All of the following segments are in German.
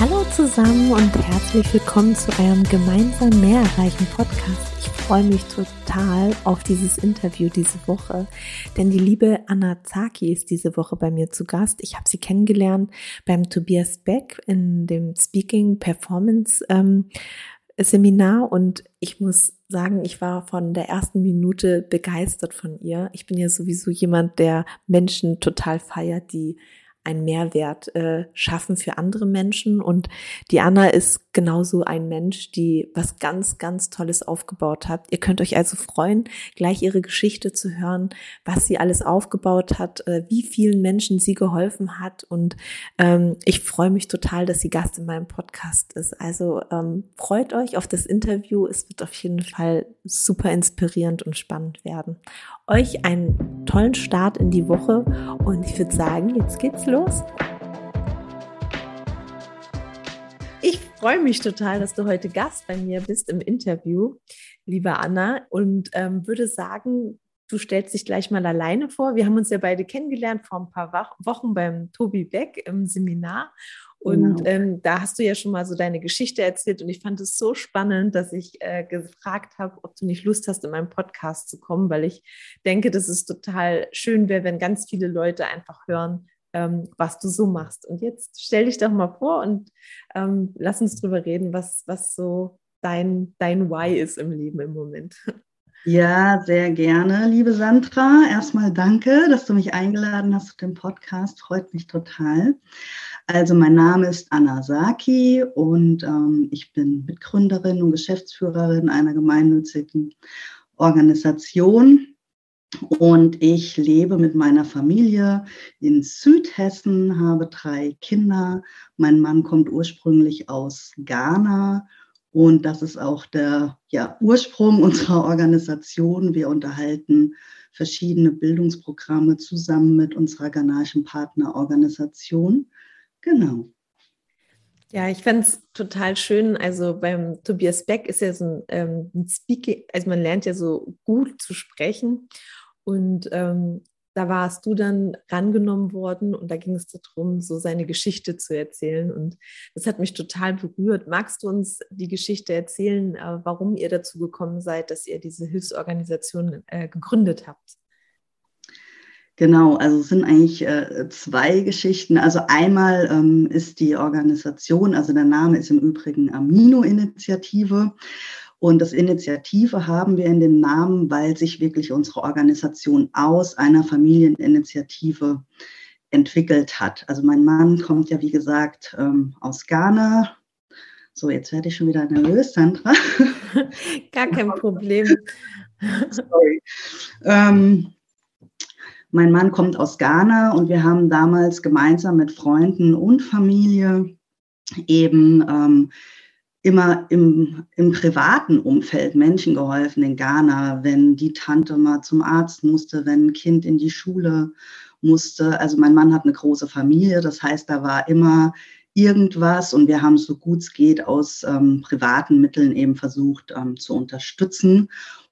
Hallo zusammen und herzlich willkommen zu eurem gemeinsam mehr erreichen Podcast. Ich freue mich total auf dieses Interview diese Woche, denn die liebe Anna Zaki ist diese Woche bei mir zu Gast. Ich habe sie kennengelernt beim Tobias Beck in dem Speaking Performance ähm, Seminar und ich muss sagen, ich war von der ersten Minute begeistert von ihr. Ich bin ja sowieso jemand, der Menschen total feiert, die einen Mehrwert äh, schaffen für andere Menschen. Und die Anna ist genauso ein Mensch, die was ganz, ganz Tolles aufgebaut hat. Ihr könnt euch also freuen, gleich ihre Geschichte zu hören, was sie alles aufgebaut hat, äh, wie vielen Menschen sie geholfen hat. Und ähm, ich freue mich total, dass sie Gast in meinem Podcast ist. Also ähm, freut euch auf das Interview. Es wird auf jeden Fall super inspirierend und spannend werden. Euch einen tollen Start in die Woche und ich würde sagen, jetzt geht's los. Freue mich total, dass du heute Gast bei mir bist im Interview, liebe Anna, und ähm, würde sagen, du stellst dich gleich mal alleine vor. Wir haben uns ja beide kennengelernt vor ein paar Wochen beim Tobi Beck im Seminar. Und genau. ähm, da hast du ja schon mal so deine Geschichte erzählt und ich fand es so spannend, dass ich äh, gefragt habe, ob du nicht Lust hast, in meinem Podcast zu kommen, weil ich denke, dass es total schön wäre, wenn ganz viele Leute einfach hören, ähm, was du so machst. Und jetzt stell dich doch mal vor und ähm, lass uns drüber reden, was, was so dein, dein Why ist im Leben im Moment. Ja, sehr gerne, liebe Sandra. Erstmal danke, dass du mich eingeladen hast zu dem Podcast. Freut mich total. Also mein Name ist Anna Saki und ähm, ich bin Mitgründerin und Geschäftsführerin einer gemeinnützigen Organisation. Und ich lebe mit meiner Familie in Südhessen, habe drei Kinder. Mein Mann kommt ursprünglich aus Ghana und das ist auch der ja, Ursprung unserer Organisation. Wir unterhalten verschiedene Bildungsprogramme zusammen mit unserer ghanaischen Partnerorganisation. Genau. Ja, ich fände es total schön. Also beim Tobias Beck ist ja so ein, ähm, ein Speaking, also man lernt ja so gut zu sprechen. Und ähm, da warst du dann rangenommen worden und da ging es darum, so seine Geschichte zu erzählen. Und das hat mich total berührt. Magst du uns die Geschichte erzählen, äh, warum ihr dazu gekommen seid, dass ihr diese Hilfsorganisation äh, gegründet habt? Genau, also es sind eigentlich äh, zwei Geschichten. Also einmal ähm, ist die Organisation, also der Name ist im Übrigen Amino-Initiative. Und das Initiative haben wir in dem Namen, weil sich wirklich unsere Organisation aus einer Familieninitiative entwickelt hat. Also mein Mann kommt ja, wie gesagt, ähm, aus Ghana. So, jetzt werde ich schon wieder nervös, Sandra. Gar kein Problem. Sorry. Ähm, mein Mann kommt aus Ghana und wir haben damals gemeinsam mit Freunden und Familie eben ähm, immer im, im privaten Umfeld Menschen geholfen in Ghana, wenn die Tante mal zum Arzt musste, wenn ein Kind in die Schule musste. Also mein Mann hat eine große Familie, das heißt, da war immer irgendwas und wir haben so gut es geht aus ähm, privaten Mitteln eben versucht ähm, zu unterstützen.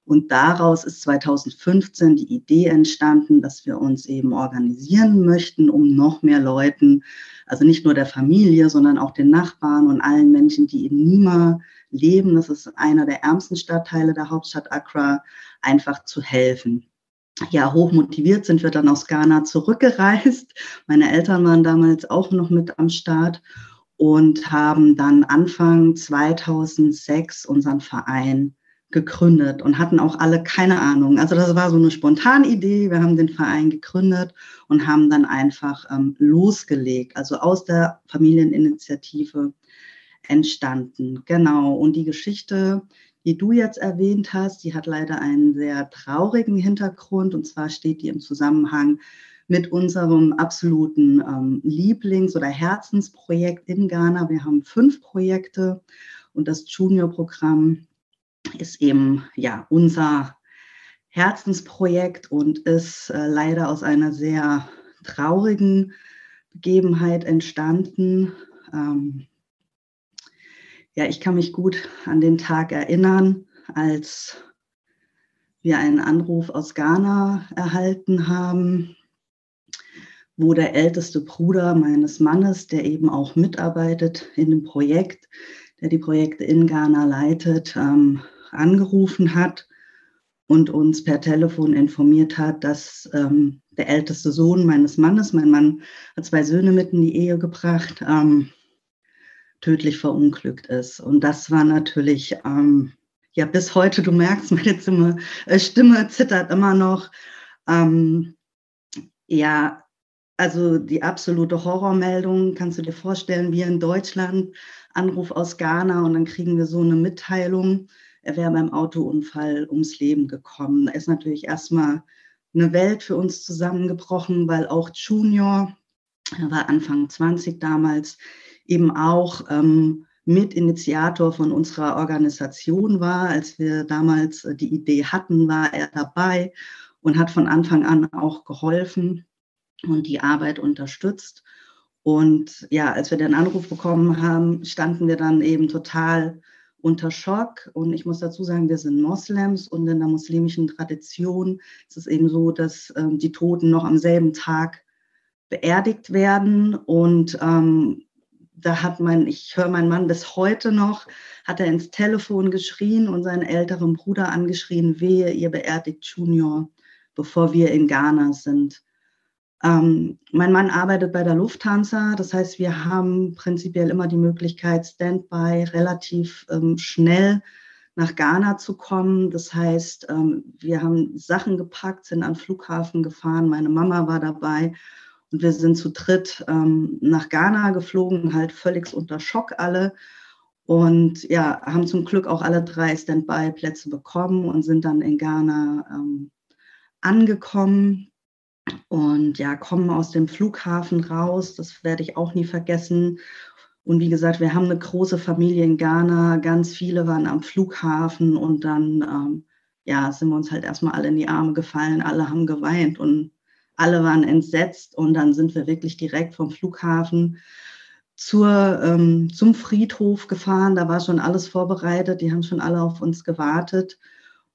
Und daraus ist 2015 die Idee entstanden, dass wir uns eben organisieren möchten, um noch mehr Leuten, also nicht nur der Familie, sondern auch den Nachbarn und allen Menschen, die in Nima leben, das ist einer der ärmsten Stadtteile der Hauptstadt Accra, einfach zu helfen. Ja, hoch motiviert sind wir dann aus Ghana zurückgereist. Meine Eltern waren damals auch noch mit am Start und haben dann Anfang 2006 unseren Verein gegründet und hatten auch alle keine Ahnung. Also das war so eine spontane Idee. Wir haben den Verein gegründet und haben dann einfach ähm, losgelegt, also aus der Familieninitiative entstanden. Genau. Und die Geschichte, die du jetzt erwähnt hast, die hat leider einen sehr traurigen Hintergrund. Und zwar steht die im Zusammenhang mit unserem absoluten ähm, Lieblings- oder Herzensprojekt in Ghana. Wir haben fünf Projekte und das Junior-Programm ist eben ja unser Herzensprojekt und ist äh, leider aus einer sehr traurigen Begebenheit entstanden. Ähm, ja, ich kann mich gut an den Tag erinnern, als wir einen Anruf aus Ghana erhalten haben. wo der älteste Bruder meines Mannes, der eben auch mitarbeitet in dem Projekt, der die Projekte in Ghana leitet, ähm, angerufen hat und uns per Telefon informiert hat, dass ähm, der älteste Sohn meines Mannes, mein Mann hat zwei Söhne mit in die Ehe gebracht, ähm, tödlich verunglückt ist. Und das war natürlich, ähm, ja, bis heute, du merkst, meine Stimme, äh, Stimme zittert immer noch. Ähm, ja, also die absolute Horrormeldung, kannst du dir vorstellen, wir in Deutschland, Anruf aus Ghana und dann kriegen wir so eine Mitteilung, er wäre beim Autounfall ums Leben gekommen. Da ist natürlich erstmal eine Welt für uns zusammengebrochen, weil auch Junior, er war Anfang 20 damals, eben auch ähm, Mitinitiator von unserer Organisation war. Als wir damals äh, die Idee hatten, war er dabei und hat von Anfang an auch geholfen und die Arbeit unterstützt. Und ja, als wir den Anruf bekommen haben, standen wir dann eben total unter Schock. Und ich muss dazu sagen, wir sind Moslems und in der muslimischen Tradition ist es eben so, dass ähm, die Toten noch am selben Tag beerdigt werden. Und ähm, da hat mein, ich höre meinen Mann bis heute noch, hat er ins Telefon geschrien und seinen älteren Bruder angeschrien, wehe, ihr beerdigt Junior, bevor wir in Ghana sind. Ähm, mein Mann arbeitet bei der Lufthansa, das heißt, wir haben prinzipiell immer die Möglichkeit, Standby relativ ähm, schnell nach Ghana zu kommen. Das heißt, ähm, wir haben Sachen gepackt, sind an Flughafen gefahren, meine Mama war dabei und wir sind zu dritt ähm, nach Ghana geflogen, halt völlig unter Schock alle. Und ja, haben zum Glück auch alle drei Standby-Plätze bekommen und sind dann in Ghana ähm, angekommen und ja, kommen aus dem Flughafen raus. Das werde ich auch nie vergessen. Und wie gesagt, wir haben eine große Familie in Ghana. Ganz viele waren am Flughafen und dann ähm, ja, sind wir uns halt erstmal alle in die Arme gefallen. Alle haben geweint und alle waren entsetzt. Und dann sind wir wirklich direkt vom Flughafen zur, ähm, zum Friedhof gefahren. Da war schon alles vorbereitet. Die haben schon alle auf uns gewartet.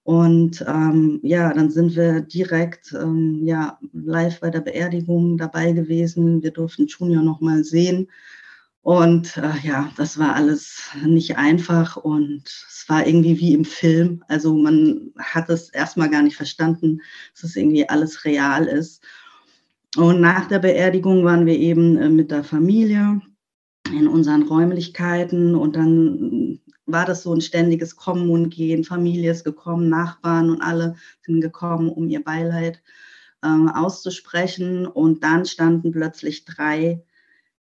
Und ähm, ja, dann sind wir direkt ähm, ja, live bei der Beerdigung dabei gewesen. Wir durften Junior noch mal sehen. Und äh, ja, das war alles nicht einfach und es war irgendwie wie im Film. Also man hat es erstmal gar nicht verstanden, dass es irgendwie alles real ist. Und nach der Beerdigung waren wir eben äh, mit der Familie in unseren Räumlichkeiten und dann war das so ein ständiges Kommen und Gehen. Familie ist gekommen, Nachbarn und alle sind gekommen, um ihr Beileid ähm, auszusprechen. Und dann standen plötzlich drei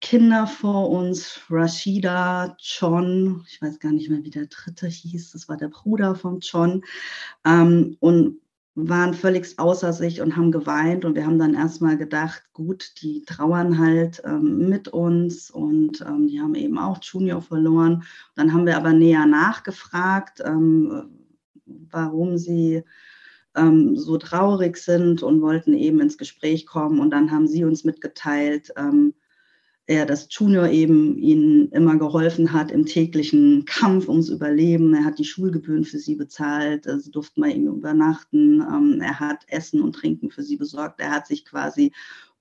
Kinder vor uns, Rashida, John, ich weiß gar nicht mehr, wie der dritte hieß, das war der Bruder von John. Ähm, und waren völlig außer sich und haben geweint. Und wir haben dann erstmal gedacht, gut, die trauern halt ähm, mit uns und ähm, die haben eben auch Junior verloren. Dann haben wir aber näher nachgefragt, ähm, warum sie ähm, so traurig sind und wollten eben ins Gespräch kommen. Und dann haben sie uns mitgeteilt, ähm, er, dass Junior eben ihnen immer geholfen hat im täglichen Kampf ums Überleben. Er hat die Schulgebühren für sie bezahlt, sie durften bei ihm übernachten. Ähm, er hat Essen und Trinken für sie besorgt. Er hat sich quasi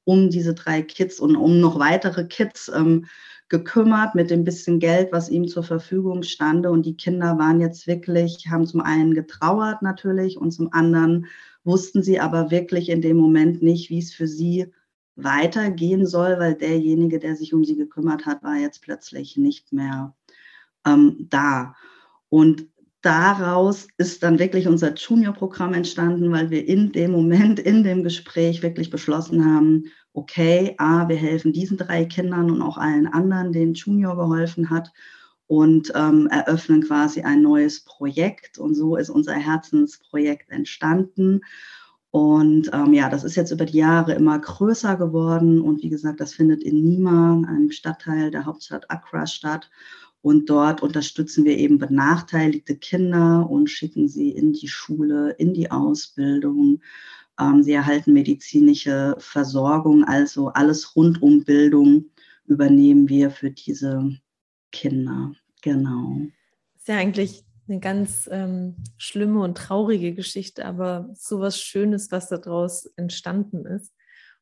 um diese drei Kids und um noch weitere Kids ähm, gekümmert mit dem bisschen Geld, was ihm zur Verfügung stand. Und die Kinder waren jetzt wirklich, haben zum einen getrauert natürlich und zum anderen wussten sie aber wirklich in dem Moment nicht, wie es für sie weitergehen soll, weil derjenige, der sich um sie gekümmert hat, war jetzt plötzlich nicht mehr ähm, da. Und daraus ist dann wirklich unser Junior-Programm entstanden, weil wir in dem Moment, in dem Gespräch wirklich beschlossen haben, okay, A, wir helfen diesen drei Kindern und auch allen anderen, denen Junior geholfen hat und ähm, eröffnen quasi ein neues Projekt. Und so ist unser Herzensprojekt entstanden. Und ähm, ja, das ist jetzt über die Jahre immer größer geworden. Und wie gesagt, das findet in Nima, einem Stadtteil der Hauptstadt Accra, statt. Und dort unterstützen wir eben benachteiligte Kinder und schicken sie in die Schule, in die Ausbildung. Ähm, sie erhalten medizinische Versorgung, also alles rund um Bildung übernehmen wir für diese Kinder. Genau. Ist ja eigentlich eine ganz ähm, schlimme und traurige Geschichte, aber so was Schönes, was daraus entstanden ist.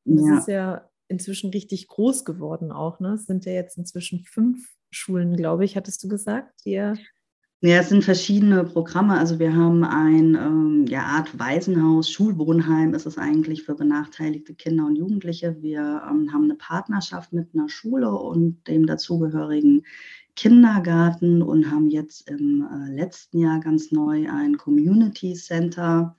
Und ja. das ist ja inzwischen richtig groß geworden auch. Ne? Es sind ja jetzt inzwischen fünf Schulen, glaube ich, hattest du gesagt, die ja, es sind verschiedene Programme. Also wir haben ein ähm, ja, Art Waisenhaus, Schulwohnheim ist es eigentlich für benachteiligte Kinder und Jugendliche. Wir ähm, haben eine Partnerschaft mit einer Schule und dem dazugehörigen Kindergarten und haben jetzt im äh, letzten Jahr ganz neu ein Community Center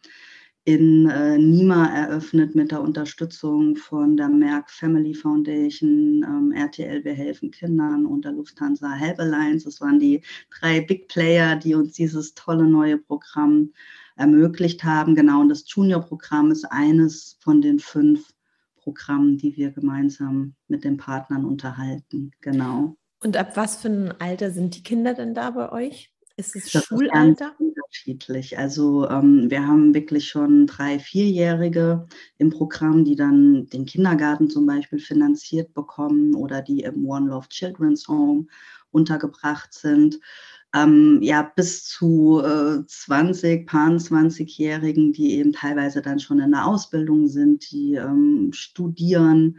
in äh, Nima eröffnet mit der Unterstützung von der Merck Family Foundation, ähm, RTL Wir helfen Kindern und der Lufthansa Help Alliance. Das waren die drei Big Player, die uns dieses tolle neue Programm ermöglicht haben. Genau, und das Junior-Programm ist eines von den fünf Programmen, die wir gemeinsam mit den Partnern unterhalten. Genau. Und ab was für ein Alter sind die Kinder denn da bei euch? Ist es das Schulalter? Ist unterschiedlich. Also ähm, wir haben wirklich schon drei, vierjährige im Programm, die dann den Kindergarten zum Beispiel finanziert bekommen oder die im One Love Children's Home untergebracht sind. Ähm, ja, bis zu äh, 20, paar 20-Jährigen, die eben teilweise dann schon in der Ausbildung sind, die ähm, studieren.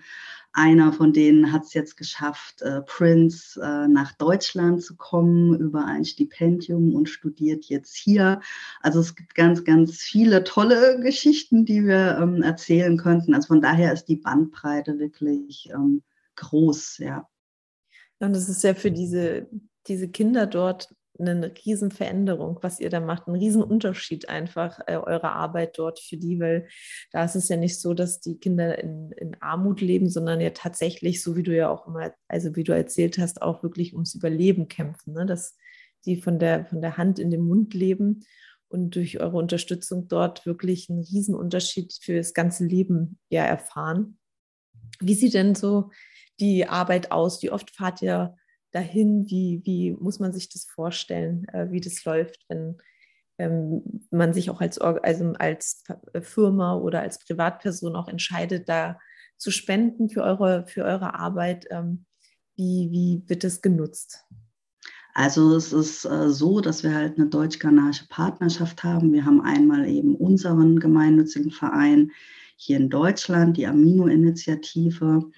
Einer von denen hat es jetzt geschafft, äh, Prince äh, nach Deutschland zu kommen über ein Stipendium und studiert jetzt hier. Also es gibt ganz, ganz viele tolle Geschichten, die wir ähm, erzählen könnten. Also von daher ist die Bandbreite wirklich ähm, groß, ja. Und es ist ja für diese, diese Kinder dort eine Riesenveränderung, was ihr da macht, ein Riesenunterschied einfach äh, eurer Arbeit dort für die, weil da ist es ja nicht so, dass die Kinder in, in Armut leben, sondern ja tatsächlich, so wie du ja auch immer, also wie du erzählt hast, auch wirklich ums Überleben kämpfen, ne? dass die von der, von der Hand in den Mund leben und durch eure Unterstützung dort wirklich einen Riesenunterschied für das ganze Leben ja erfahren. Wie sieht denn so die Arbeit aus? Wie oft fahrt ihr dahin? Wie, wie muss man sich das vorstellen, äh, wie das läuft, wenn ähm, man sich auch als, also als äh, Firma oder als Privatperson auch entscheidet, da zu spenden für eure, für eure Arbeit? Ähm, wie, wie wird es genutzt? Also es ist äh, so, dass wir halt eine deutsch-ghanaische Partnerschaft haben. Wir haben einmal eben unseren gemeinnützigen Verein hier in Deutschland, die Amino-Initiative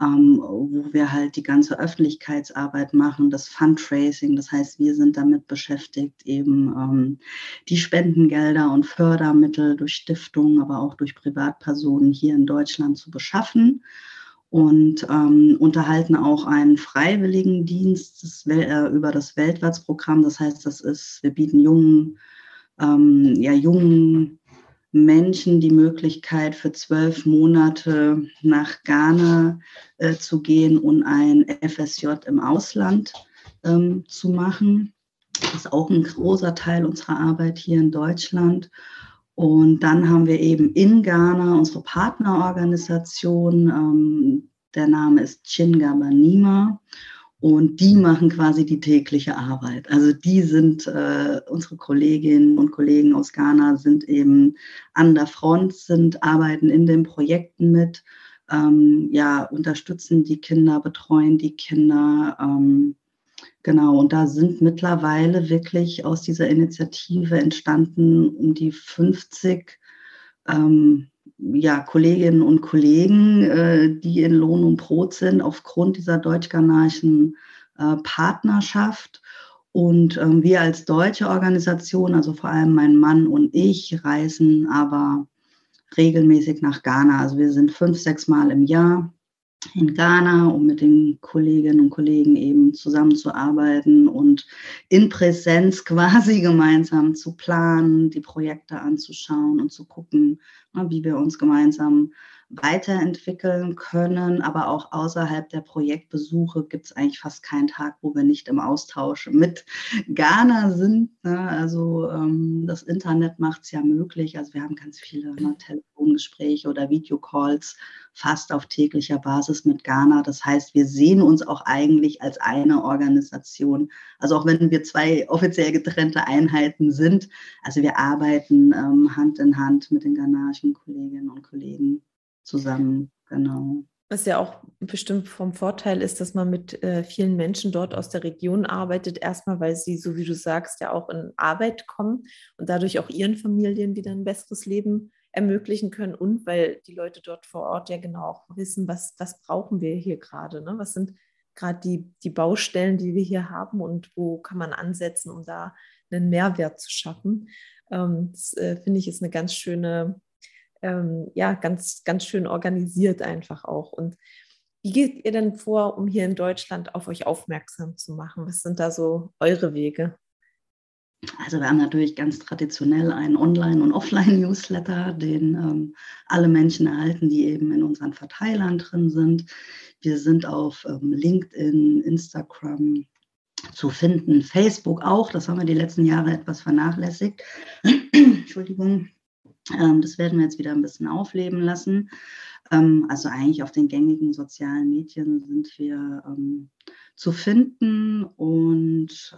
ähm, wo wir halt die ganze Öffentlichkeitsarbeit machen, das Fundraising. Das heißt, wir sind damit beschäftigt, eben ähm, die Spendengelder und Fördermittel durch Stiftungen, aber auch durch Privatpersonen hier in Deutschland zu beschaffen und ähm, unterhalten auch einen Freiwilligendienst das, äh, über das Weltwärtsprogramm. Das heißt, das ist, wir bieten jungen, ähm, ja, jungen Menschen die Möglichkeit, für zwölf Monate nach Ghana äh, zu gehen und ein FSJ im Ausland ähm, zu machen. Das ist auch ein großer Teil unserer Arbeit hier in Deutschland. Und dann haben wir eben in Ghana unsere Partnerorganisation. Ähm, der Name ist Chingabanima. Und die machen quasi die tägliche Arbeit. Also die sind, äh, unsere Kolleginnen und Kollegen aus Ghana sind eben an der Front, sind, arbeiten in den Projekten mit, ähm, ja, unterstützen die Kinder, betreuen die Kinder. Ähm, genau, und da sind mittlerweile wirklich aus dieser Initiative entstanden um die 50 ähm, ja, Kolleginnen und Kollegen, äh, die in Lohn und Brot sind, aufgrund dieser deutsch-ghanaischen äh, Partnerschaft. Und ähm, wir als deutsche Organisation, also vor allem mein Mann und ich, reisen aber regelmäßig nach Ghana. Also wir sind fünf, sechs Mal im Jahr in Ghana, um mit den Kolleginnen und Kollegen eben zusammenzuarbeiten und in Präsenz quasi gemeinsam zu planen, die Projekte anzuschauen und zu gucken, wie wir uns gemeinsam weiterentwickeln können. Aber auch außerhalb der Projektbesuche gibt es eigentlich fast keinen Tag, wo wir nicht im Austausch mit Ghana sind. Ne? Also ähm, das Internet macht es ja möglich. Also wir haben ganz viele ne, Telefongespräche oder Videocalls fast auf täglicher Basis mit Ghana. Das heißt, wir sehen uns auch eigentlich als eine Organisation. Also auch wenn wir zwei offiziell getrennte Einheiten sind. Also wir arbeiten ähm, Hand in Hand mit den ghanaischen Kolleginnen und Kollegen zusammen, genau. Was ja auch bestimmt vom Vorteil ist, dass man mit äh, vielen Menschen dort aus der Region arbeitet. Erstmal, weil sie, so wie du sagst, ja auch in Arbeit kommen und dadurch auch ihren Familien wieder ein besseres Leben ermöglichen können und weil die Leute dort vor Ort ja genau auch wissen, was, was brauchen wir hier gerade, ne? was sind gerade die, die Baustellen, die wir hier haben und wo kann man ansetzen, um da einen Mehrwert zu schaffen. Ähm, das äh, finde ich ist eine ganz schöne, ähm, ja, ganz, ganz schön organisiert einfach auch. Und wie geht ihr denn vor, um hier in Deutschland auf euch aufmerksam zu machen? Was sind da so eure Wege? Also wir haben natürlich ganz traditionell einen Online- und Offline-Newsletter, den ähm, alle Menschen erhalten, die eben in unseren Verteilern drin sind. Wir sind auf ähm, LinkedIn, Instagram zu finden, Facebook auch. Das haben wir die letzten Jahre etwas vernachlässigt. Entschuldigung. Ähm, das werden wir jetzt wieder ein bisschen aufleben lassen. Ähm, also eigentlich auf den gängigen sozialen Medien sind wir ähm, zu finden und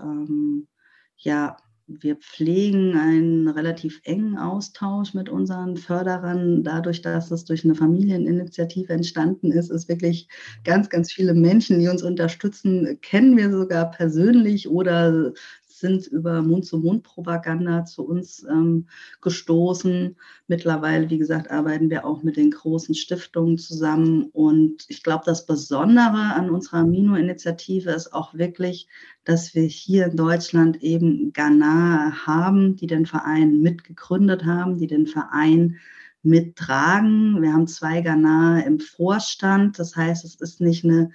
ja, wir pflegen einen relativ engen Austausch mit unseren Förderern. Dadurch, dass es durch eine Familieninitiative entstanden ist, ist wirklich ganz, ganz viele Menschen, die uns unterstützen, kennen wir sogar persönlich oder sind über Mund-zu-Mund-Propaganda zu uns ähm, gestoßen. Mittlerweile, wie gesagt, arbeiten wir auch mit den großen Stiftungen zusammen. Und ich glaube, das Besondere an unserer Amino-Initiative ist auch wirklich, dass wir hier in Deutschland eben Ghana haben, die den Verein mitgegründet haben, die den Verein mittragen. Wir haben zwei Ghana im Vorstand. Das heißt, es ist nicht eine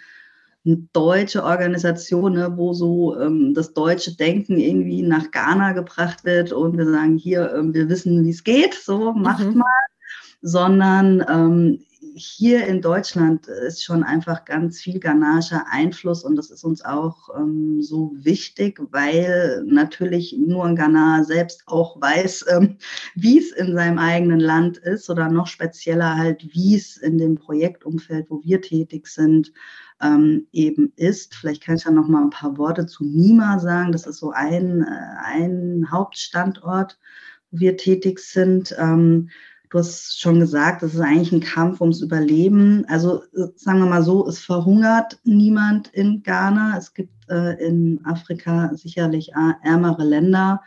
eine deutsche Organisation, ne, wo so ähm, das deutsche Denken irgendwie nach Ghana gebracht wird und wir sagen, hier, ähm, wir wissen, wie es geht, so macht mhm. mal, sondern ähm, hier in Deutschland ist schon einfach ganz viel ghanaischer Einfluss und das ist uns auch ähm, so wichtig, weil natürlich nur ein Ghana selbst auch weiß, ähm, wie es in seinem eigenen Land ist oder noch spezieller halt, wie es in dem Projektumfeld, wo wir tätig sind, ähm, eben ist. Vielleicht kann ich ja noch mal ein paar Worte zu Nima sagen. Das ist so ein, äh, ein Hauptstandort, wo wir tätig sind. Ähm, du hast schon gesagt, das ist eigentlich ein Kampf ums Überleben. Also äh, sagen wir mal so, es verhungert niemand in Ghana. Es gibt äh, in Afrika sicherlich ärmere Länder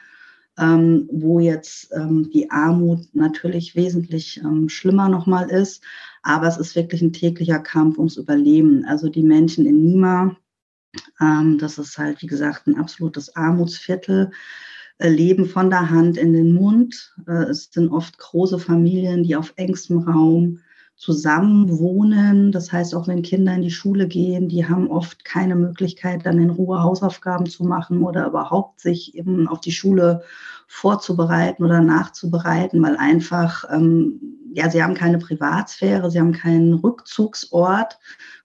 ähm, wo jetzt ähm, die Armut natürlich wesentlich ähm, schlimmer nochmal ist. Aber es ist wirklich ein täglicher Kampf ums Überleben. Also die Menschen in Nima, ähm, das ist halt, wie gesagt, ein absolutes Armutsviertel äh, leben von der Hand in den Mund. Äh, es sind oft große Familien, die auf engstem Raum zusammen wohnen. Das heißt, auch wenn Kinder in die Schule gehen, die haben oft keine Möglichkeit, dann in Ruhe Hausaufgaben zu machen oder überhaupt sich eben auf die Schule vorzubereiten oder nachzubereiten, weil einfach, ähm, ja, sie haben keine Privatsphäre, sie haben keinen Rückzugsort,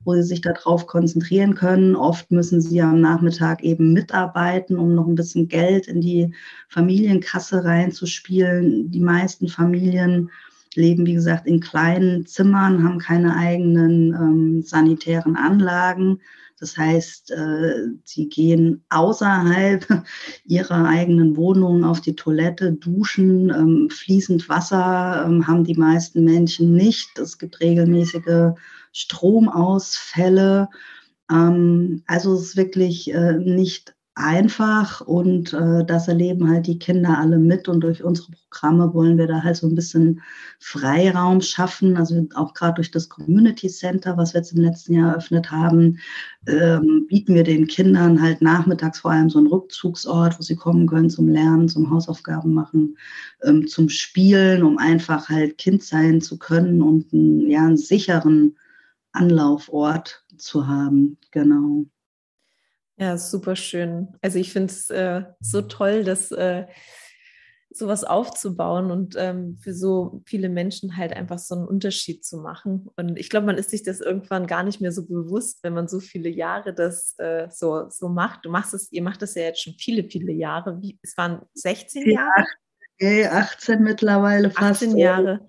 wo sie sich darauf konzentrieren können. Oft müssen sie am Nachmittag eben mitarbeiten, um noch ein bisschen Geld in die Familienkasse reinzuspielen. Die meisten Familien leben, wie gesagt, in kleinen Zimmern, haben keine eigenen ähm, sanitären Anlagen. Das heißt, äh, sie gehen außerhalb ihrer eigenen Wohnung auf die Toilette, duschen, ähm, fließend Wasser ähm, haben die meisten Menschen nicht. Es gibt regelmäßige Stromausfälle. Ähm, also es ist wirklich äh, nicht einfach und äh, das erleben halt die Kinder alle mit und durch unsere Programme wollen wir da halt so ein bisschen Freiraum schaffen. Also auch gerade durch das Community Center, was wir jetzt im letzten Jahr eröffnet haben, ähm, bieten wir den Kindern halt nachmittags vor allem so einen Rückzugsort, wo sie kommen können zum Lernen, zum Hausaufgaben machen, ähm, zum Spielen, um einfach halt Kind sein zu können und einen, ja, einen sicheren Anlaufort zu haben. Genau. Ja, super schön. Also ich finde es äh, so toll, dass äh, sowas aufzubauen und ähm, für so viele Menschen halt einfach so einen Unterschied zu machen. Und ich glaube, man ist sich das irgendwann gar nicht mehr so bewusst, wenn man so viele Jahre das äh, so, so macht. Du machst es, ihr macht das ja jetzt schon viele, viele Jahre. Wie, es waren 16 Jahre? Okay, 18 mittlerweile fast. 18 Jahre.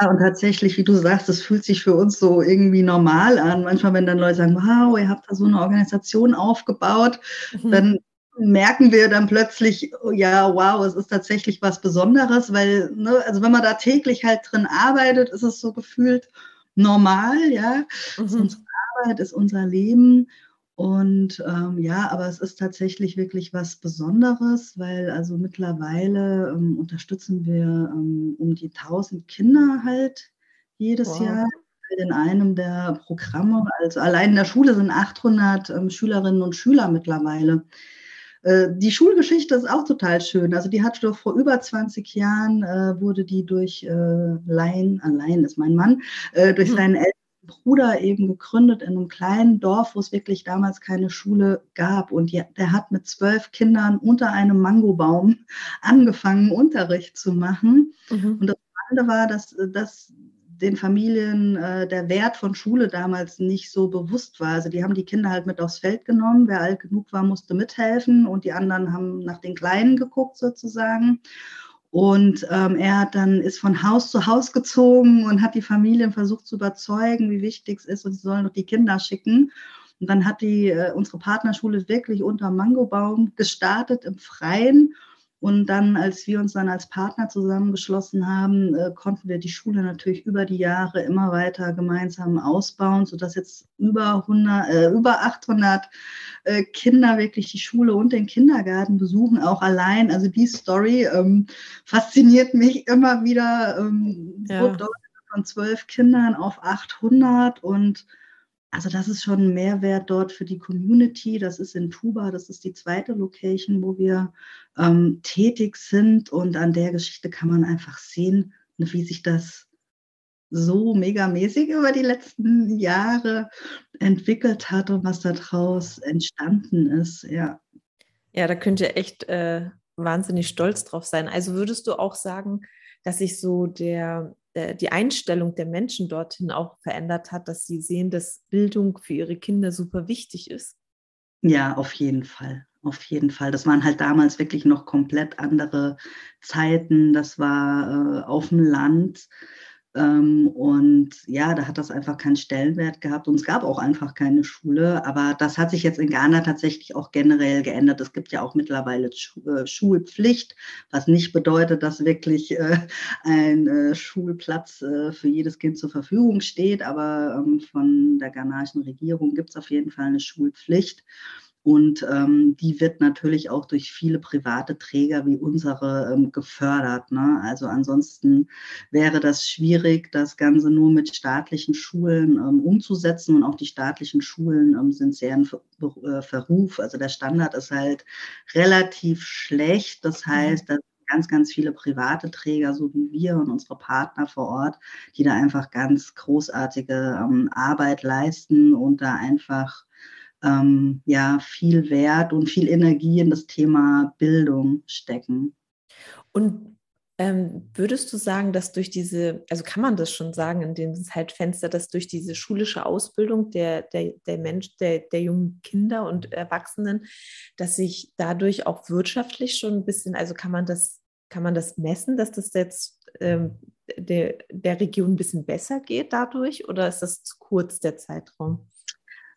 Ja, und tatsächlich, wie du sagst, es fühlt sich für uns so irgendwie normal an. Manchmal, wenn dann Leute sagen, wow, ihr habt da so eine Organisation aufgebaut, mhm. dann merken wir dann plötzlich, ja, wow, es ist tatsächlich was Besonderes, weil, ne, also wenn man da täglich halt drin arbeitet, ist es so gefühlt normal, ja. Mhm. Unsere Arbeit ist unser Leben. Und ähm, ja, aber es ist tatsächlich wirklich was Besonderes, weil also mittlerweile ähm, unterstützen wir ähm, um die 1000 Kinder halt jedes wow. Jahr in einem der Programme. Also allein in der Schule sind 800 ähm, Schülerinnen und Schüler mittlerweile. Äh, die Schulgeschichte ist auch total schön. Also die hat doch vor über 20 Jahren, äh, wurde die durch äh, Laien, allein ist mein Mann, äh, durch mhm. seinen Eltern Bruder eben gegründet in einem kleinen Dorf, wo es wirklich damals keine Schule gab. Und der hat mit zwölf Kindern unter einem Mangobaum angefangen, Unterricht zu machen. Mhm. Und das Spannende war, dass, dass den Familien äh, der Wert von Schule damals nicht so bewusst war. Also die haben die Kinder halt mit aufs Feld genommen. Wer alt genug war, musste mithelfen und die anderen haben nach den Kleinen geguckt sozusagen. Und ähm, er hat dann ist von Haus zu Haus gezogen und hat die Familien versucht zu überzeugen, wie wichtig es ist und sie sollen doch die Kinder schicken. Und dann hat die äh, unsere Partnerschule wirklich unter Mangobaum gestartet im Freien. Und dann, als wir uns dann als Partner zusammengeschlossen haben, äh, konnten wir die Schule natürlich über die Jahre immer weiter gemeinsam ausbauen, sodass jetzt über, 100, äh, über 800 äh, Kinder wirklich die Schule und den Kindergarten besuchen, auch allein. Also die Story ähm, fasziniert mich immer wieder. Ähm, ja. von zwölf Kindern auf 800 und also das ist schon ein Mehrwert dort für die Community. Das ist in Tuba, das ist die zweite Location, wo wir ähm, tätig sind. Und an der Geschichte kann man einfach sehen, ne, wie sich das so megamäßig über die letzten Jahre entwickelt hat und was daraus entstanden ist. Ja, ja da könnt ihr echt äh, wahnsinnig stolz drauf sein. Also würdest du auch sagen, dass sich so der die Einstellung der Menschen dorthin auch verändert hat, dass sie sehen, dass Bildung für ihre Kinder super wichtig ist? Ja, auf jeden Fall. Auf jeden Fall. Das waren halt damals wirklich noch komplett andere Zeiten. Das war äh, auf dem Land. Ähm, und ja, da hat das einfach keinen Stellenwert gehabt und es gab auch einfach keine Schule. Aber das hat sich jetzt in Ghana tatsächlich auch generell geändert. Es gibt ja auch mittlerweile äh, Schulpflicht, was nicht bedeutet, dass wirklich äh, ein äh, Schulplatz für jedes Kind zur Verfügung steht. Aber ähm, von der ghanaischen Regierung gibt es auf jeden Fall eine Schulpflicht. Und ähm, die wird natürlich auch durch viele private Träger wie unsere ähm, gefördert. Ne? Also ansonsten wäre das schwierig, das Ganze nur mit staatlichen Schulen ähm, umzusetzen. Und auch die staatlichen Schulen ähm, sind sehr in äh, Verruf. Also der Standard ist halt relativ schlecht. Das mhm. heißt, dass ganz, ganz viele private Träger, so wie wir und unsere Partner vor Ort, die da einfach ganz großartige ähm, Arbeit leisten und da einfach ähm, ja viel Wert und viel Energie in das Thema Bildung stecken. Und ähm, würdest du sagen, dass durch diese, also kann man das schon sagen in dem Zeitfenster, dass durch diese schulische Ausbildung der, der, der Mensch, der, der jungen Kinder und Erwachsenen, dass sich dadurch auch wirtschaftlich schon ein bisschen, also kann man das, kann man das messen, dass das jetzt ähm, der, der Region ein bisschen besser geht dadurch oder ist das zu kurz der Zeitraum?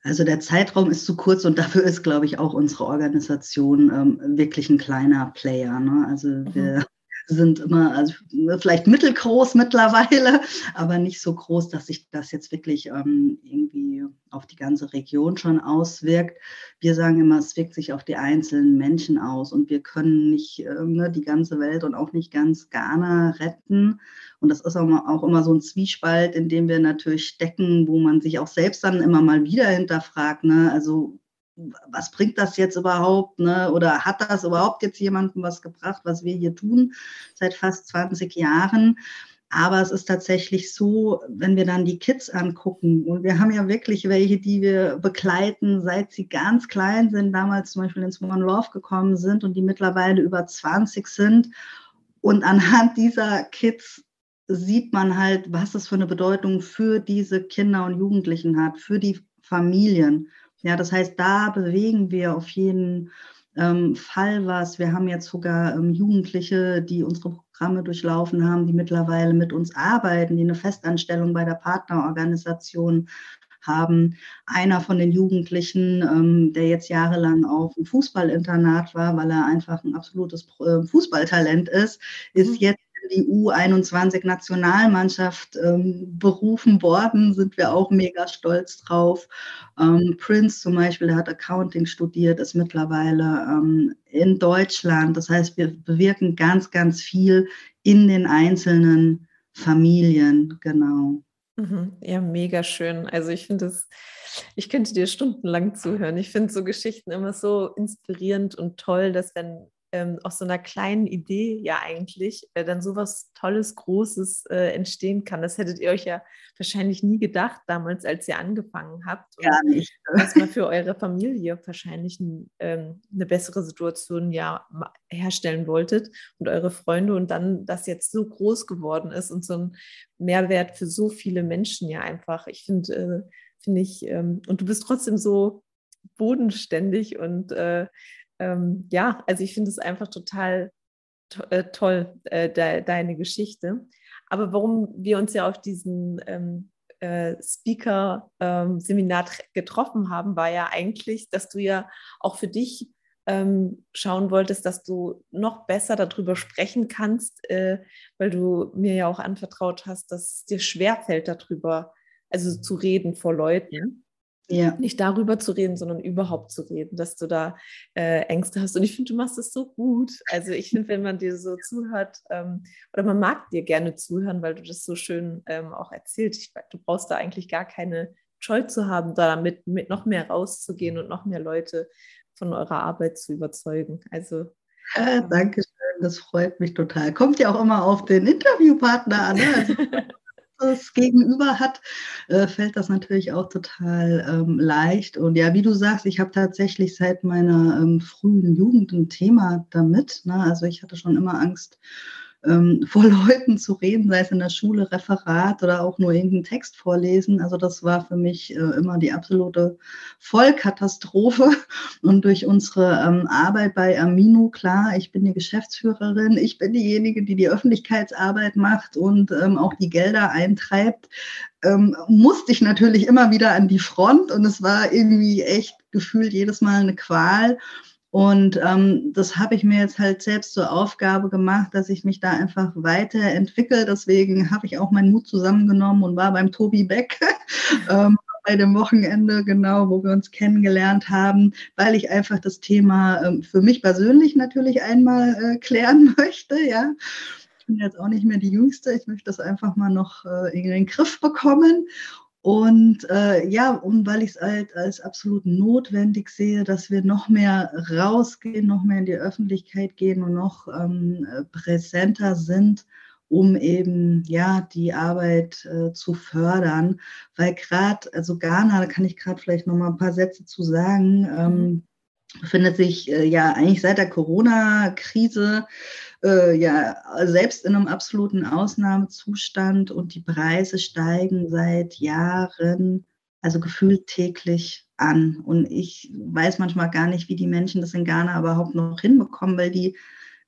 Also der Zeitraum ist zu kurz und dafür ist, glaube ich, auch unsere Organisation ähm, wirklich ein kleiner Player. Ne? Also mhm. wir sind immer, also vielleicht mittelgroß mittlerweile, aber nicht so groß, dass sich das jetzt wirklich ähm, irgendwie auf die ganze Region schon auswirkt. Wir sagen immer, es wirkt sich auf die einzelnen Menschen aus und wir können nicht äh, ne, die ganze Welt und auch nicht ganz Ghana retten. Und das ist auch, mal, auch immer so ein Zwiespalt, in dem wir natürlich stecken, wo man sich auch selbst dann immer mal wieder hinterfragt. Ne? Also was bringt das jetzt überhaupt? Ne? Oder hat das überhaupt jetzt jemandem was gebracht, was wir hier tun seit fast 20 Jahren? Aber es ist tatsächlich so, wenn wir dann die Kids angucken, und wir haben ja wirklich welche, die wir begleiten, seit sie ganz klein sind, damals zum Beispiel ins One Love gekommen sind und die mittlerweile über 20 sind. Und anhand dieser Kids sieht man halt, was das für eine Bedeutung für diese Kinder und Jugendlichen hat, für die Familien. Ja, das heißt, da bewegen wir auf jeden ähm, Fall was. Wir haben jetzt sogar ähm, Jugendliche, die unsere Programme durchlaufen haben, die mittlerweile mit uns arbeiten, die eine Festanstellung bei der Partnerorganisation haben. Einer von den Jugendlichen, ähm, der jetzt jahrelang auf einem Fußballinternat war, weil er einfach ein absolutes äh, Fußballtalent ist, ist mhm. jetzt die U21-Nationalmannschaft ähm, berufen worden, sind wir auch mega stolz drauf. Ähm, Prince zum Beispiel, der hat Accounting studiert, ist mittlerweile ähm, in Deutschland. Das heißt, wir bewirken ganz, ganz viel in den einzelnen Familien, genau. Mhm. Ja, mega schön. Also ich finde es, ich könnte dir stundenlang zuhören. Ich finde so Geschichten immer so inspirierend und toll, dass wenn ähm, aus so einer kleinen Idee ja eigentlich äh, dann sowas Tolles, Großes äh, entstehen kann. Das hättet ihr euch ja wahrscheinlich nie gedacht damals, als ihr angefangen habt. Ja, nicht. Dass man für eure Familie wahrscheinlich ein, ähm, eine bessere Situation ja herstellen wolltet und eure Freunde und dann das jetzt so groß geworden ist und so ein Mehrwert für so viele Menschen ja einfach. Ich finde, äh, finde ich, ähm, und du bist trotzdem so bodenständig und äh, ähm, ja, also ich finde es einfach total to äh, toll, äh, de deine Geschichte. Aber warum wir uns ja auf diesen ähm, äh, Speaker-Seminar ähm, getroffen haben, war ja eigentlich, dass du ja auch für dich ähm, schauen wolltest, dass du noch besser darüber sprechen kannst, äh, weil du mir ja auch anvertraut hast, dass es dir schwerfällt, darüber also zu reden vor Leuten. Ja. Nicht darüber zu reden, sondern überhaupt zu reden, dass du da äh, Ängste hast. Und ich finde, du machst es so gut. Also ich finde, wenn man dir so zuhört, ähm, oder man mag dir gerne zuhören, weil du das so schön ähm, auch erzählst. Ich, du brauchst da eigentlich gar keine Scheu zu haben, da damit mit noch mehr rauszugehen und noch mehr Leute von eurer Arbeit zu überzeugen. Also ja, danke schön, das freut mich total. Kommt ja auch immer auf den Interviewpartner an. Ne? Also das Gegenüber hat, äh, fällt das natürlich auch total ähm, leicht. Und ja, wie du sagst, ich habe tatsächlich seit meiner ähm, frühen Jugend ein Thema damit. Ne? Also ich hatte schon immer Angst ähm, vor Leuten zu reden, sei es in der Schule, Referat oder auch nur irgendeinen Text vorlesen. Also das war für mich äh, immer die absolute Vollkatastrophe. Und durch unsere ähm, Arbeit bei Amino, klar, ich bin die Geschäftsführerin, ich bin diejenige, die die Öffentlichkeitsarbeit macht und ähm, auch die Gelder eintreibt, ähm, musste ich natürlich immer wieder an die Front und es war irgendwie echt gefühlt jedes Mal eine Qual. Und ähm, das habe ich mir jetzt halt selbst zur Aufgabe gemacht, dass ich mich da einfach weiterentwickle. Deswegen habe ich auch meinen Mut zusammengenommen und war beim Tobi Beck ähm, bei dem Wochenende, genau, wo wir uns kennengelernt haben, weil ich einfach das Thema ähm, für mich persönlich natürlich einmal äh, klären möchte, ja. Ich bin jetzt auch nicht mehr die Jüngste. Ich möchte das einfach mal noch äh, in den Griff bekommen. Und äh, ja, und weil ich es halt als absolut notwendig sehe, dass wir noch mehr rausgehen, noch mehr in die Öffentlichkeit gehen und noch ähm, präsenter sind, um eben ja die Arbeit äh, zu fördern. Weil gerade, also Ghana, da kann ich gerade vielleicht noch mal ein paar Sätze zu sagen, ähm, befindet sich äh, ja eigentlich seit der Corona-Krise äh, ja selbst in einem absoluten Ausnahmezustand und die Preise steigen seit Jahren, also gefühlt täglich an. Und ich weiß manchmal gar nicht, wie die Menschen das in Ghana überhaupt noch hinbekommen, weil die,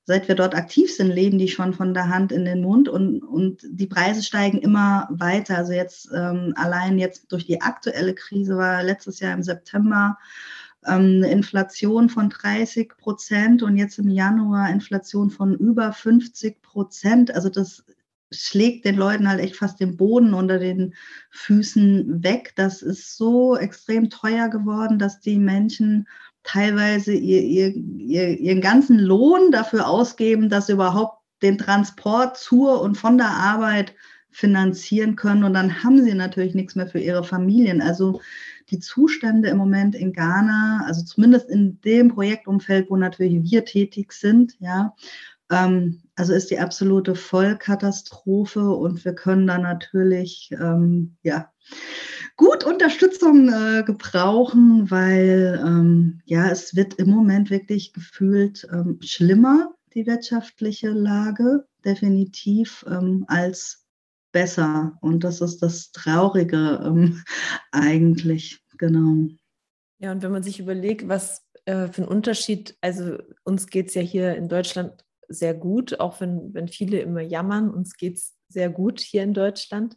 seit wir dort aktiv sind, leben die schon von der Hand in den Mund und, und die Preise steigen immer weiter. Also jetzt ähm, allein jetzt durch die aktuelle Krise war letztes Jahr im September ähm, Inflation von 30 Prozent und jetzt im Januar Inflation von über 50 Prozent. Also das schlägt den Leuten halt echt fast den Boden unter den Füßen weg. Das ist so extrem teuer geworden, dass die Menschen teilweise ihr, ihr, ihr, ihren ganzen Lohn dafür ausgeben, dass überhaupt den Transport zur und von der Arbeit finanzieren können. Und dann haben sie natürlich nichts mehr für ihre Familien. Also die Zustände im Moment in Ghana, also zumindest in dem Projektumfeld, wo natürlich wir tätig sind, ja, ähm, also ist die absolute Vollkatastrophe und wir können da natürlich, ähm, ja, gut Unterstützung äh, gebrauchen, weil ähm, ja, es wird im Moment wirklich gefühlt ähm, schlimmer, die wirtschaftliche Lage, definitiv, ähm, als besser. Und das ist das Traurige ähm, eigentlich, genau. Ja, und wenn man sich überlegt, was äh, für ein Unterschied, also uns geht es ja hier in Deutschland sehr gut, auch wenn, wenn viele immer jammern. Uns geht es sehr gut hier in Deutschland.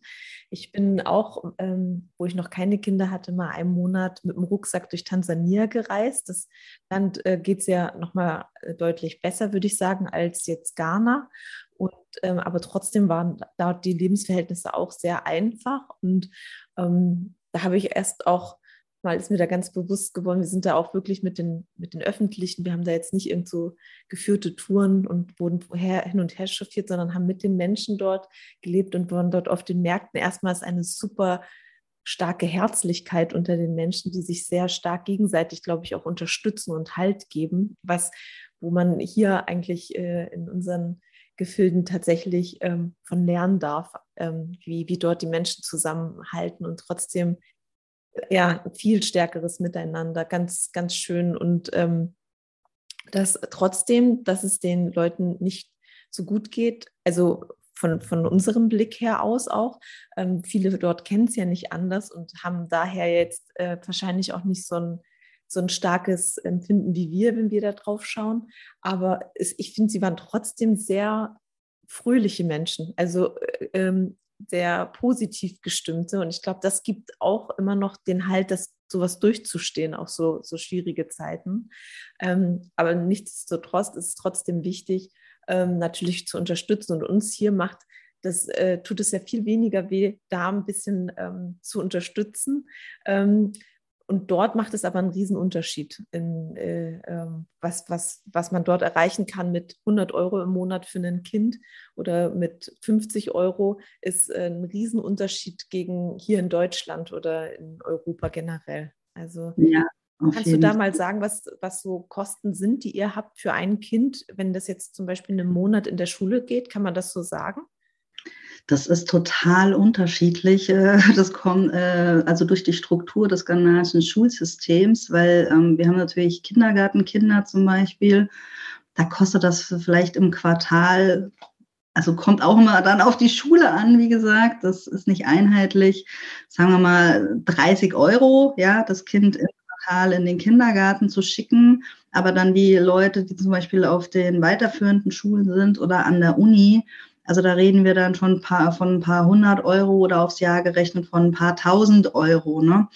Ich bin auch, ähm, wo ich noch keine Kinder hatte, mal einen Monat mit dem Rucksack durch Tansania gereist. Das Land äh, geht es ja nochmal äh, deutlich besser, würde ich sagen, als jetzt Ghana. Und, ähm, aber trotzdem waren dort die Lebensverhältnisse auch sehr einfach. Und ähm, da habe ich erst auch mal ist mir da ganz bewusst geworden, wir sind da auch wirklich mit den, mit den Öffentlichen, wir haben da jetzt nicht irgend so geführte Touren und wurden her, hin und her chauffiert, sondern haben mit den Menschen dort gelebt und waren dort auf den Märkten. Erstmals eine super starke Herzlichkeit unter den Menschen, die sich sehr stark gegenseitig, glaube ich, auch unterstützen und Halt geben, was, wo man hier eigentlich äh, in unseren Gefilden tatsächlich ähm, von lernen darf, ähm, wie, wie dort die Menschen zusammenhalten und trotzdem ja, viel stärkeres Miteinander, ganz, ganz schön. Und ähm, dass trotzdem, dass es den Leuten nicht so gut geht, also von, von unserem Blick her aus auch. Ähm, viele dort kennen es ja nicht anders und haben daher jetzt äh, wahrscheinlich auch nicht so ein, so ein starkes Empfinden wie wir, wenn wir da drauf schauen. Aber es, ich finde, sie waren trotzdem sehr fröhliche Menschen. Also äh, ähm, sehr positiv gestimmte. Und ich glaube, das gibt auch immer noch den Halt, das sowas durchzustehen, auch so, so schwierige Zeiten. Ähm, aber nichtsdestotrotz ist es trotzdem wichtig, ähm, natürlich zu unterstützen. Und uns hier macht das äh, tut es ja viel weniger weh, da ein bisschen ähm, zu unterstützen. Ähm, und dort macht es aber einen Riesenunterschied, in, äh, äh, was, was, was man dort erreichen kann mit 100 Euro im Monat für ein Kind oder mit 50 Euro, ist äh, ein Riesenunterschied gegen hier in Deutschland oder in Europa generell. Also ja, kannst du da mal sagen, was, was so Kosten sind, die ihr habt für ein Kind, wenn das jetzt zum Beispiel einen Monat in der Schule geht? Kann man das so sagen? Das ist total unterschiedlich. Äh, das kommt äh, also durch die Struktur des ghanaischen Schulsystems, weil ähm, wir haben natürlich Kindergartenkinder zum Beispiel. Da kostet das vielleicht im Quartal, also kommt auch immer dann auf die Schule an, wie gesagt. Das ist nicht einheitlich. Sagen wir mal 30 Euro, ja, das Kind im Quartal in den Kindergarten zu schicken. Aber dann die Leute, die zum Beispiel auf den weiterführenden Schulen sind oder an der Uni, also da reden wir dann schon ein paar, von ein paar hundert Euro oder aufs Jahr gerechnet von ein paar tausend Euro. Ne?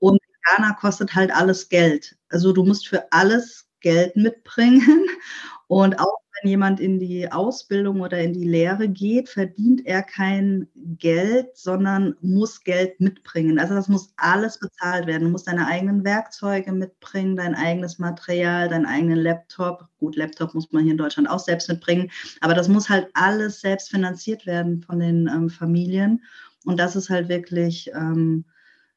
Und Ghana kostet halt alles Geld. Also du musst für alles Geld mitbringen. Und auch wenn jemand in die Ausbildung oder in die Lehre geht, verdient er kein Geld, sondern muss Geld mitbringen. Also das muss alles bezahlt werden. Du musst deine eigenen Werkzeuge mitbringen, dein eigenes Material, deinen eigenen Laptop. Gut, Laptop muss man hier in Deutschland auch selbst mitbringen, aber das muss halt alles selbst finanziert werden von den ähm, Familien. Und das ist halt wirklich ähm,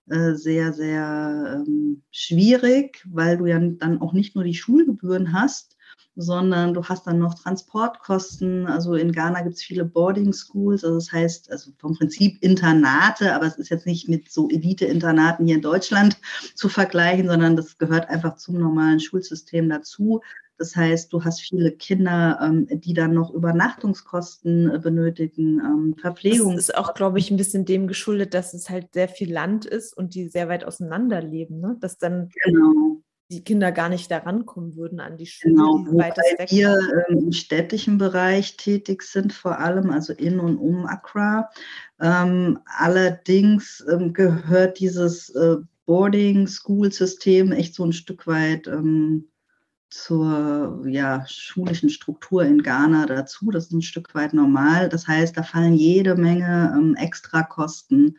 äh, sehr, sehr ähm, schwierig, weil du ja dann auch nicht nur die Schulgebühren hast, sondern du hast dann noch Transportkosten. Also in Ghana gibt es viele Boarding Schools, also das heißt, also vom Prinzip Internate, aber es ist jetzt nicht mit so Elite-Internaten hier in Deutschland zu vergleichen, sondern das gehört einfach zum normalen Schulsystem dazu. Das heißt, du hast viele Kinder, ähm, die dann noch Übernachtungskosten äh, benötigen, ähm, Verpflegung. Das ist auch, glaube ich, ein bisschen dem geschuldet, dass es halt sehr viel Land ist und die sehr weit auseinander leben. Ne? Dass dann genau die Kinder gar nicht da rankommen würden an die Schule, genau, wobei wir ähm, im städtischen Bereich tätig sind, vor allem, also in und um Accra. Ähm, allerdings ähm, gehört dieses äh, Boarding-School-System echt so ein Stück weit ähm, zur ja, schulischen Struktur in Ghana dazu. Das ist ein Stück weit normal. Das heißt, da fallen jede Menge ähm, Extrakosten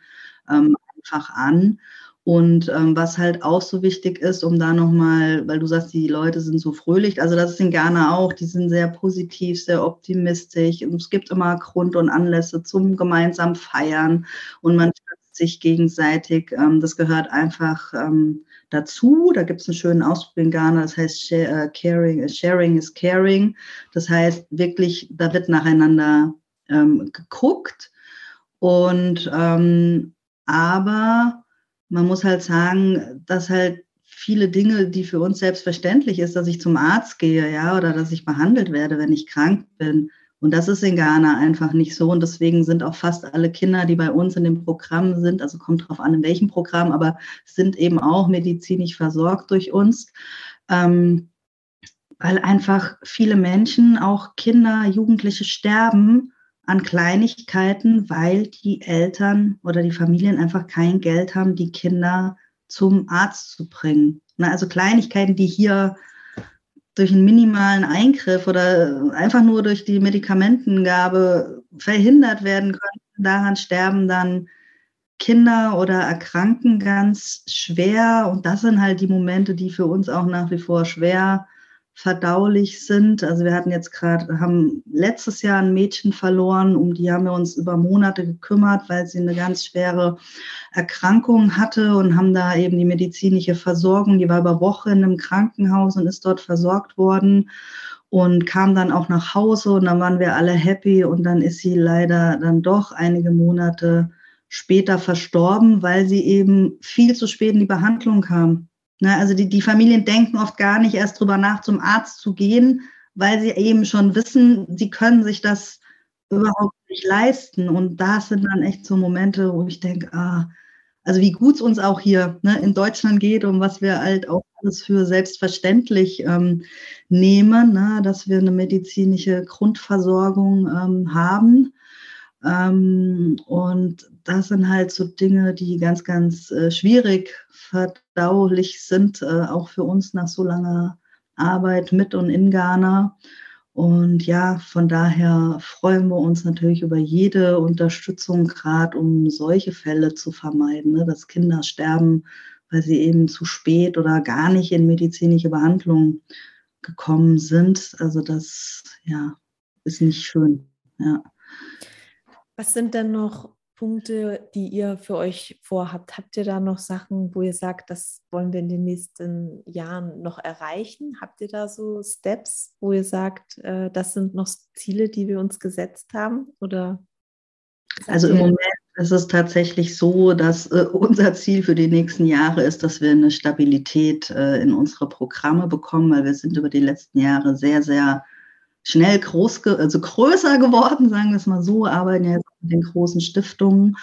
ähm, einfach an. Und ähm, was halt auch so wichtig ist, um da nochmal, weil du sagst, die Leute sind so fröhlich, also das ist in Ghana auch, die sind sehr positiv, sehr optimistisch. Und es gibt immer Grund und Anlässe zum gemeinsamen Feiern und man stützt sich gegenseitig. Ähm, das gehört einfach ähm, dazu. Da gibt es einen schönen Ausdruck in Ghana, das heißt share, uh, caring, sharing is caring. Das heißt wirklich, da wird nacheinander ähm, geguckt. Und ähm, aber man muss halt sagen, dass halt viele Dinge, die für uns selbstverständlich ist, dass ich zum Arzt gehe, ja, oder dass ich behandelt werde, wenn ich krank bin. Und das ist in Ghana einfach nicht so. Und deswegen sind auch fast alle Kinder, die bei uns in dem Programm sind, also kommt drauf an, in welchem Programm, aber sind eben auch medizinisch versorgt durch uns. Ähm, weil einfach viele Menschen, auch Kinder, Jugendliche sterben an Kleinigkeiten, weil die Eltern oder die Familien einfach kein Geld haben, die Kinder zum Arzt zu bringen. Also Kleinigkeiten, die hier durch einen minimalen Eingriff oder einfach nur durch die Medikamentengabe verhindert werden können. Daran sterben dann Kinder oder erkranken ganz schwer. Und das sind halt die Momente, die für uns auch nach wie vor schwer verdaulich sind. Also wir hatten jetzt gerade, haben letztes Jahr ein Mädchen verloren, um die haben wir uns über Monate gekümmert, weil sie eine ganz schwere Erkrankung hatte und haben da eben die medizinische Versorgung, die war über Wochen einem Krankenhaus und ist dort versorgt worden und kam dann auch nach Hause und dann waren wir alle happy und dann ist sie leider dann doch einige Monate später verstorben, weil sie eben viel zu spät in die Behandlung kam. Ne, also die, die Familien denken oft gar nicht erst drüber nach, zum Arzt zu gehen, weil sie eben schon wissen, sie können sich das überhaupt nicht leisten. Und das sind dann echt so Momente, wo ich denke, ah, also wie gut es uns auch hier ne, in Deutschland geht und was wir halt auch alles für selbstverständlich ähm, nehmen, ne, dass wir eine medizinische Grundversorgung ähm, haben. Ähm, und das sind halt so Dinge, die ganz, ganz äh, schwierig verdaulich sind, äh, auch für uns nach so langer Arbeit mit und in Ghana. Und ja, von daher freuen wir uns natürlich über jede Unterstützung, gerade um solche Fälle zu vermeiden, ne, dass Kinder sterben, weil sie eben zu spät oder gar nicht in medizinische Behandlung gekommen sind. Also das ja, ist nicht schön. Ja. Was sind denn noch Punkte, die ihr für euch vorhabt? Habt ihr da noch Sachen, wo ihr sagt, das wollen wir in den nächsten Jahren noch erreichen? Habt ihr da so Steps, wo ihr sagt, äh, das sind noch Ziele, die wir uns gesetzt haben? Oder also im Moment ist es tatsächlich so, dass äh, unser Ziel für die nächsten Jahre ist, dass wir eine Stabilität äh, in unsere Programme bekommen, weil wir sind über die letzten Jahre sehr, sehr schnell groß, also größer geworden, sagen wir es mal so, arbeiten jetzt mit den großen Stiftungen.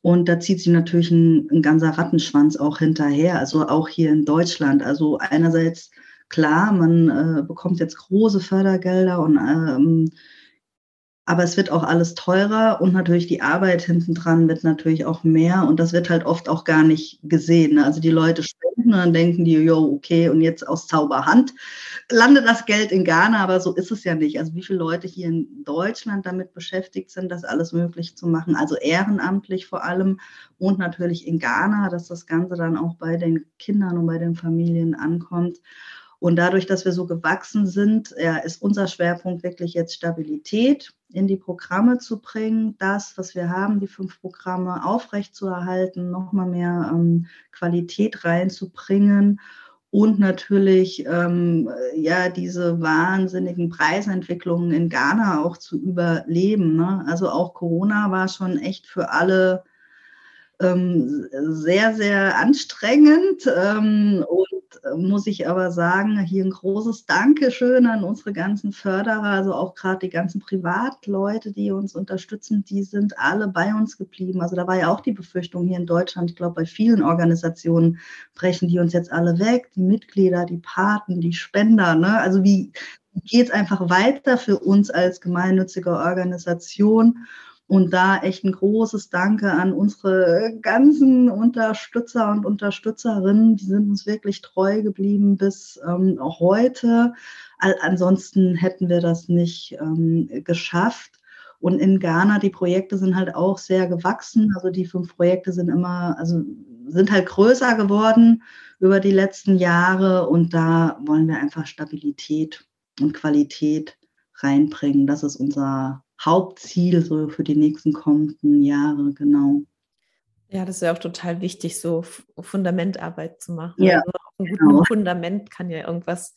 Und da zieht sich natürlich ein, ein ganzer Rattenschwanz auch hinterher, also auch hier in Deutschland. Also einerseits klar, man äh, bekommt jetzt große Fördergelder und ähm, aber es wird auch alles teurer und natürlich die Arbeit hinten dran wird natürlich auch mehr und das wird halt oft auch gar nicht gesehen. Ne? Also die Leute spenden und dann denken die, jo, okay, und jetzt aus Zauberhand landet das Geld in Ghana, aber so ist es ja nicht. Also wie viele Leute hier in Deutschland damit beschäftigt sind, das alles möglich zu machen, also ehrenamtlich vor allem und natürlich in Ghana, dass das Ganze dann auch bei den Kindern und bei den Familien ankommt. Und dadurch, dass wir so gewachsen sind, ja, ist unser Schwerpunkt wirklich jetzt Stabilität in die Programme zu bringen, das, was wir haben, die fünf Programme aufrechtzuerhalten, nochmal mehr ähm, Qualität reinzubringen und natürlich ähm, ja diese wahnsinnigen Preisentwicklungen in Ghana auch zu überleben. Ne? Also auch Corona war schon echt für alle ähm, sehr, sehr anstrengend. Ähm, und muss ich aber sagen, hier ein großes Dankeschön an unsere ganzen Förderer, also auch gerade die ganzen Privatleute, die uns unterstützen, die sind alle bei uns geblieben. Also da war ja auch die Befürchtung hier in Deutschland, ich glaube, bei vielen Organisationen brechen die uns jetzt alle weg, die Mitglieder, die Paten, die Spender. Ne? Also wie geht es einfach weiter für uns als gemeinnützige Organisation? Und da echt ein großes Danke an unsere ganzen Unterstützer und Unterstützerinnen. Die sind uns wirklich treu geblieben bis ähm, heute. All, ansonsten hätten wir das nicht ähm, geschafft. Und in Ghana, die Projekte sind halt auch sehr gewachsen. Also die fünf Projekte sind immer, also sind halt größer geworden über die letzten Jahre. Und da wollen wir einfach Stabilität und Qualität reinbringen. Das ist unser Hauptziel so für die nächsten kommenden Jahre, genau. Ja, das ist ja auch total wichtig, so Fundamentarbeit zu machen. Ja, also auf einem genau. guten Fundament kann ja irgendwas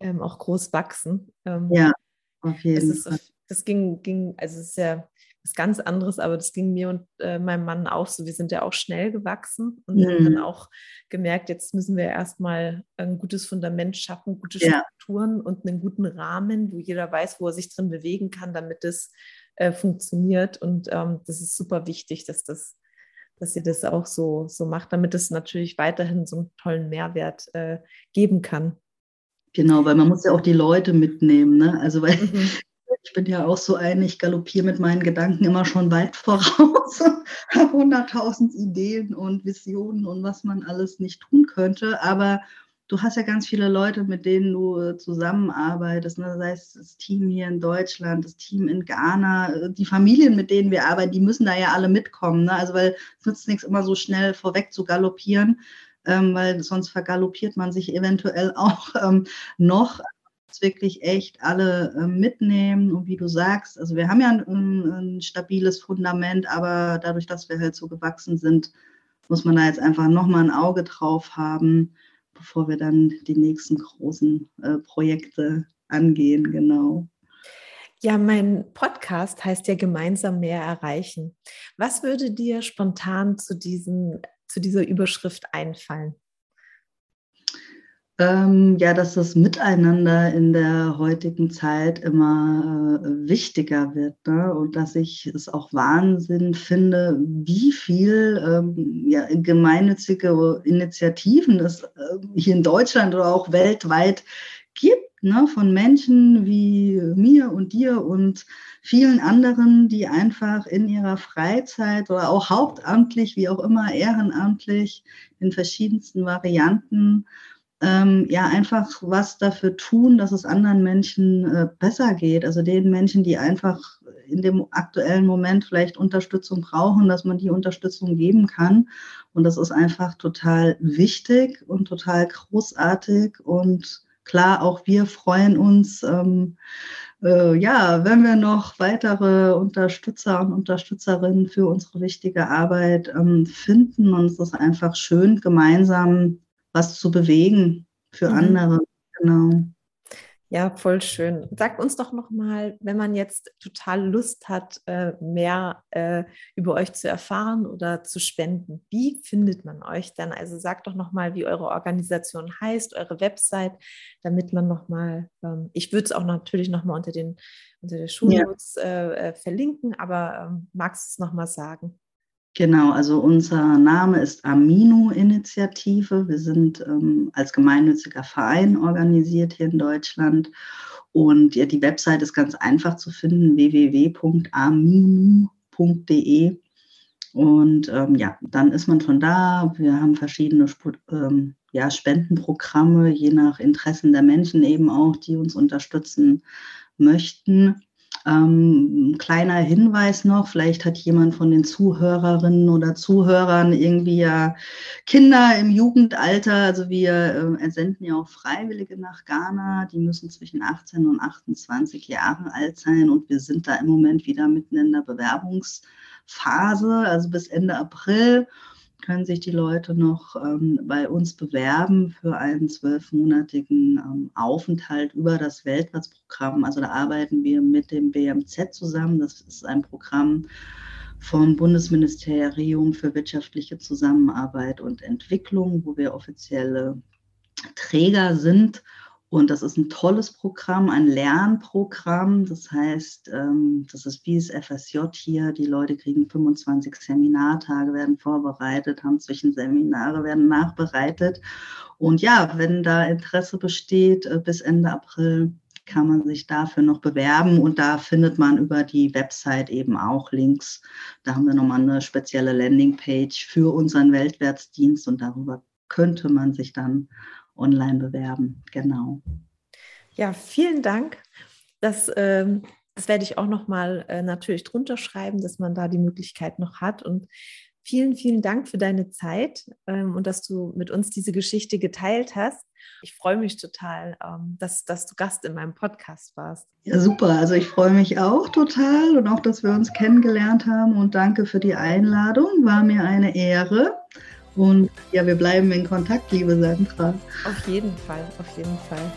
ähm, auch groß wachsen. Ähm, ja, auf jeden Fall. das ging, ging, also es ist ja was ganz anderes, aber das ging mir und äh, meinem Mann auch so. Wir sind ja auch schnell gewachsen und mhm. haben dann auch gemerkt, jetzt müssen wir erstmal ein gutes Fundament schaffen, gute ja. Strukturen und einen guten Rahmen, wo jeder weiß, wo er sich drin bewegen kann, damit es äh, funktioniert. Und ähm, das ist super wichtig, dass das dass ihr das auch so, so macht, damit es natürlich weiterhin so einen tollen Mehrwert äh, geben kann. Genau, weil man muss ja auch die Leute mitnehmen. Ne? Also weil mhm. Ich bin ja auch so ein, ich galoppiere mit meinen Gedanken immer schon weit voraus, habe hunderttausend Ideen und Visionen und was man alles nicht tun könnte. Aber du hast ja ganz viele Leute, mit denen du äh, zusammenarbeitest. Ne? Sei es das Team hier in Deutschland, das Team in Ghana, äh, die Familien, mit denen wir arbeiten, die müssen da ja alle mitkommen. Ne? Also weil es nützt nichts, immer so schnell vorweg zu galoppieren, ähm, weil sonst vergaloppiert man sich eventuell auch ähm, noch wirklich echt alle äh, mitnehmen und wie du sagst, also wir haben ja ein, ein, stabiles Fundament, aber dadurch, dass wir halt so gewachsen sind, muss man da jetzt einfach nochmal ein Auge drauf haben bevor wir dann die nächsten großen äh, Projekte angehen, genau. Ja, mein Podcast heißt ja gemeinsam mehr erreichen. Was würde dir spontan zu, diesen, zu dieser Überschrift einfallen? Ähm, ja, dass das Miteinander in der heutigen Zeit immer äh, wichtiger wird ne? und dass ich es auch Wahnsinn finde, wie viel ähm, ja, gemeinnützige Initiativen es äh, hier in Deutschland oder auch weltweit gibt, ne? von Menschen wie mir und dir und vielen anderen, die einfach in ihrer Freizeit oder auch hauptamtlich, wie auch immer, ehrenamtlich in verschiedensten Varianten ähm, ja einfach was dafür tun, dass es anderen Menschen äh, besser geht. Also den Menschen, die einfach in dem aktuellen Moment vielleicht Unterstützung brauchen, dass man die Unterstützung geben kann. Und das ist einfach total wichtig und total großartig. Und klar, auch wir freuen uns. Ähm, äh, ja, wenn wir noch weitere Unterstützer und Unterstützerinnen für unsere wichtige Arbeit ähm, finden. Und es ist einfach schön, gemeinsam was zu bewegen für mhm. andere. Genau. Ja, voll schön. Sag uns doch noch mal, wenn man jetzt total Lust hat, äh, mehr äh, über euch zu erfahren oder zu spenden, wie findet man euch dann? Also sag doch noch mal, wie eure Organisation heißt, eure Website, damit man noch mal, ähm, ich würde es auch natürlich noch mal unter den unter der Schulnotes ja. äh, verlinken, aber ähm, magst du es noch mal sagen? Genau, also unser Name ist Amino-Initiative. Wir sind ähm, als gemeinnütziger Verein organisiert hier in Deutschland. Und ja, die Website ist ganz einfach zu finden, www.aminu.de. Und ähm, ja, dann ist man schon da. Wir haben verschiedene ähm, ja, Spendenprogramme, je nach Interessen der Menschen eben auch, die uns unterstützen möchten. Ähm, kleiner Hinweis noch, vielleicht hat jemand von den Zuhörerinnen oder Zuhörern irgendwie ja Kinder im Jugendalter. Also wir äh, entsenden ja auch Freiwillige nach Ghana. Die müssen zwischen 18 und 28 Jahre alt sein und wir sind da im Moment wieder mitten in der Bewerbungsphase, also bis Ende April können sich die Leute noch ähm, bei uns bewerben für einen zwölfmonatigen ähm, Aufenthalt über das Weltplatzprogramm. Also da arbeiten wir mit dem BMZ zusammen. Das ist ein Programm vom Bundesministerium für wirtschaftliche Zusammenarbeit und Entwicklung, wo wir offizielle Träger sind und das ist ein tolles Programm, ein Lernprogramm. Das heißt, ähm, das ist wie das FSJ hier. Die Leute kriegen 25 Seminartage, werden vorbereitet, haben Zwischenseminare, werden nachbereitet. Und ja, wenn da Interesse besteht, äh, bis Ende April kann man sich dafür noch bewerben und da findet man über die Website eben auch Links. Da haben wir nochmal eine spezielle Landingpage für unseren Weltwärtsdienst und darüber könnte man sich dann online bewerben. Genau. Ja, vielen Dank. Das, ähm, das werde ich auch nochmal äh, natürlich drunter schreiben, dass man da die Möglichkeit noch hat. Und vielen, vielen Dank für deine Zeit ähm, und dass du mit uns diese Geschichte geteilt hast. Ich freue mich total, ähm, dass, dass du Gast in meinem Podcast warst. Ja, super. Also ich freue mich auch total und auch, dass wir uns kennengelernt haben. Und danke für die Einladung. War mir eine Ehre. Und ja, wir bleiben in Kontakt, liebe Sandra. Auf jeden Fall, auf jeden Fall.